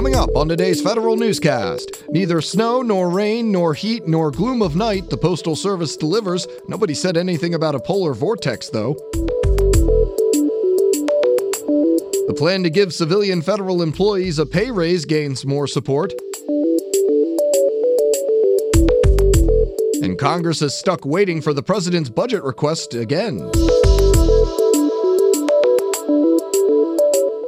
Coming up on today's federal newscast neither snow, nor rain, nor heat, nor gloom of night the Postal Service delivers. Nobody said anything about a polar vortex, though. The plan to give civilian federal employees a pay raise gains more support. And Congress is stuck waiting for the president's budget request again.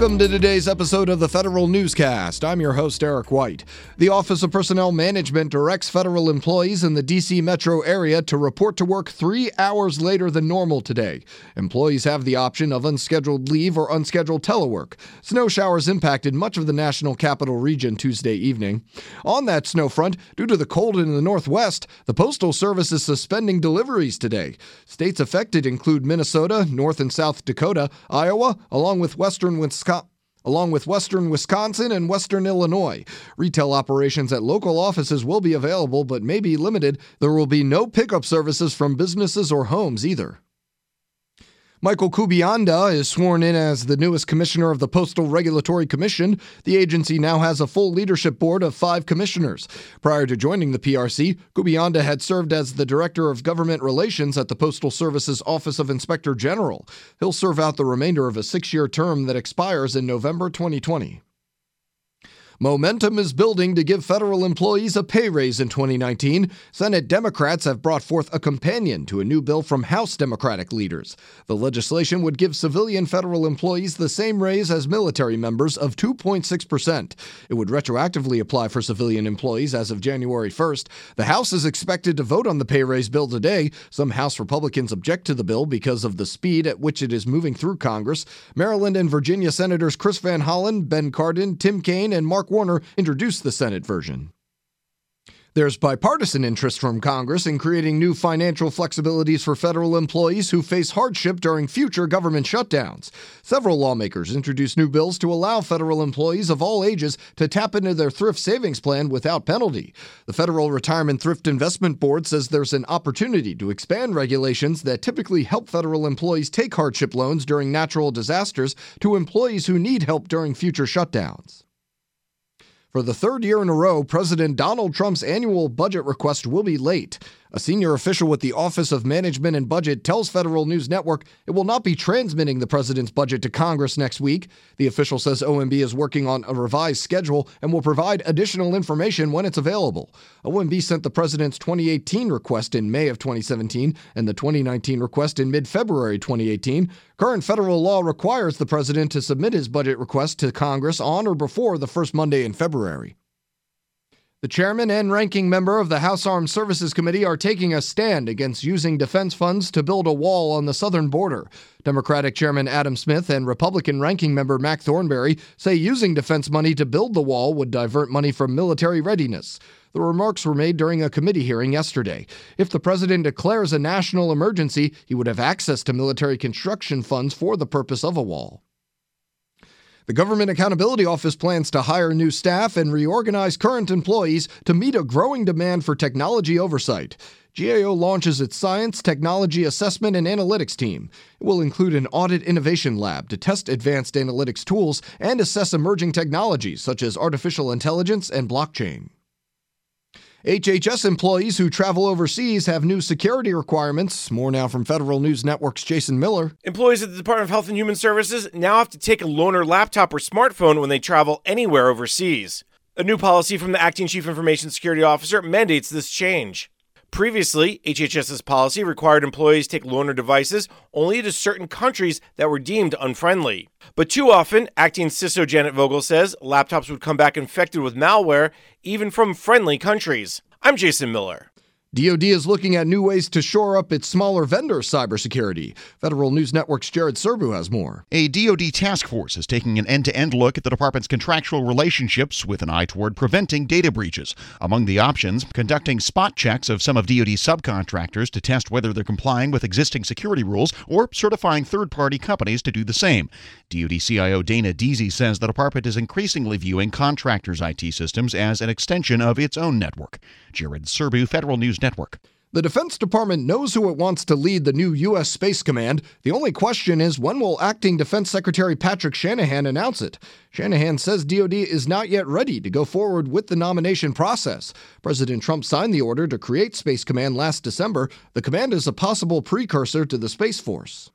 Welcome to today's episode of the Federal Newscast. I'm your host, Eric White. The Office of Personnel Management directs federal employees in the D.C. metro area to report to work three hours later than normal today. Employees have the option of unscheduled leave or unscheduled telework. Snow showers impacted much of the national capital region Tuesday evening. On that snow front, due to the cold in the Northwest, the Postal Service is suspending deliveries today. States affected include Minnesota, North and South Dakota, Iowa, along with western Wisconsin along with western Wisconsin and western Illinois. Retail operations at local offices will be available, but may be limited. There will be no pickup services from businesses or homes either. Michael Kubayanda is sworn in as the newest commissioner of the Postal Regulatory Commission. The agency now has a full leadership board of five commissioners. Prior to joining the PRC, Kubayanda had served as the director of government relations at the Postal Service's Office of Inspector General. He'll serve out the remainder of a six year term that expires in November 2020. Momentum is building to give federal employees a pay raise in 2019. Senate Democrats have brought forth a companion to a new bill from House Democratic leaders. The legislation would give civilian federal employees the same raise as military members of 2.6%. It would retroactively apply for civilian employees as of January 1st. The House is expected to vote on the pay raise bill today. Some House Republicans object to the bill because of the speed at which it is moving through Congress. Maryland and Virginia Senators Chris Van Hollen, Ben Cardin, Tim Kaine, and Mark Warner introduced the Senate version. There's bipartisan interest from Congress in creating new financial flexibilities for federal employees who face hardship during future government shutdowns. Several lawmakers introduced new bills to allow federal employees of all ages to tap into their thrift savings plan without penalty. The Federal Retirement Thrift Investment Board says there's an opportunity to expand regulations that typically help federal employees take hardship loans during natural disasters to employees who need help during future shutdowns. For the third year in a row, President Donald Trump's annual budget request will be late. A senior official with the Office of Management and Budget tells Federal News Network it will not be transmitting the president's budget to Congress next week. The official says OMB is working on a revised schedule and will provide additional information when it's available. OMB sent the president's 2018 request in May of 2017 and the 2019 request in mid February 2018. Current federal law requires the president to submit his budget request to Congress on or before the first Monday in February. The chairman and ranking member of the House Armed Services Committee are taking a stand against using defense funds to build a wall on the southern border. Democratic Chairman Adam Smith and Republican ranking member Mac Thornberry say using defense money to build the wall would divert money from military readiness. The remarks were made during a committee hearing yesterday. If the president declares a national emergency, he would have access to military construction funds for the purpose of a wall. The Government Accountability Office plans to hire new staff and reorganize current employees to meet a growing demand for technology oversight. GAO launches its Science, Technology Assessment, and Analytics team. It will include an audit innovation lab to test advanced analytics tools and assess emerging technologies such as artificial intelligence and blockchain. HHS employees who travel overseas have new security requirements. More now from Federal News Network's Jason Miller. Employees at the Department of Health and Human Services now have to take a loaner laptop or smartphone when they travel anywhere overseas. A new policy from the acting chief information security officer mandates this change. Previously, HHS's policy required employees take loaner devices only to certain countries that were deemed unfriendly. But too often, acting CISO Janet Vogel says laptops would come back infected with malware even from friendly countries. I'm Jason Miller. DoD is looking at new ways to shore up its smaller vendor cybersecurity. Federal News Network's Jared Serbu has more. A DoD task force is taking an end to end look at the department's contractual relationships with an eye toward preventing data breaches. Among the options, conducting spot checks of some of DoD's subcontractors to test whether they're complying with existing security rules or certifying third party companies to do the same. DoD CIO Dana Deasy says the department is increasingly viewing contractors' IT systems as an extension of its own network. Jared Serbu, Federal News Network. The Defense Department knows who it wants to lead the new U.S. Space Command. The only question is when will Acting Defense Secretary Patrick Shanahan announce it? Shanahan says DoD is not yet ready to go forward with the nomination process. President Trump signed the order to create Space Command last December. The command is a possible precursor to the Space Force.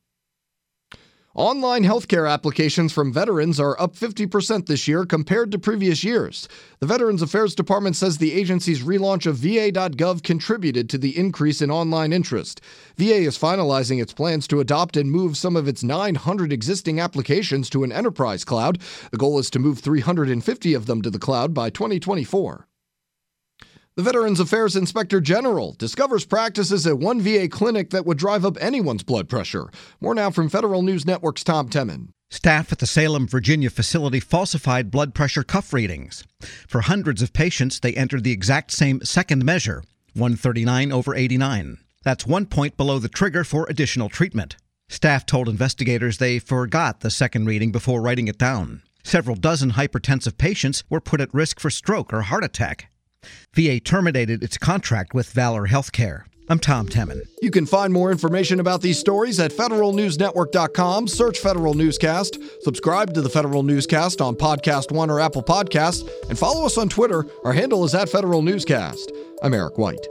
Online healthcare applications from veterans are up 50% this year compared to previous years. The Veterans Affairs Department says the agency's relaunch of VA.gov contributed to the increase in online interest. VA is finalizing its plans to adopt and move some of its 900 existing applications to an enterprise cloud. The goal is to move 350 of them to the cloud by 2024. The Veterans Affairs Inspector General discovers practices at one VA clinic that would drive up anyone's blood pressure. More now from Federal News Network's Tom Temin. Staff at the Salem, Virginia facility falsified blood pressure cuff readings. For hundreds of patients, they entered the exact same second measure, 139 over 89. That's one point below the trigger for additional treatment. Staff told investigators they forgot the second reading before writing it down. Several dozen hypertensive patients were put at risk for stroke or heart attack. VA terminated its contract with Valor Healthcare. I'm Tom Temin. You can find more information about these stories at federalnewsnetwork.com. Search Federal Newscast, subscribe to the Federal Newscast on Podcast One or Apple Podcasts, and follow us on Twitter. Our handle is at Federal Newscast. I'm Eric White.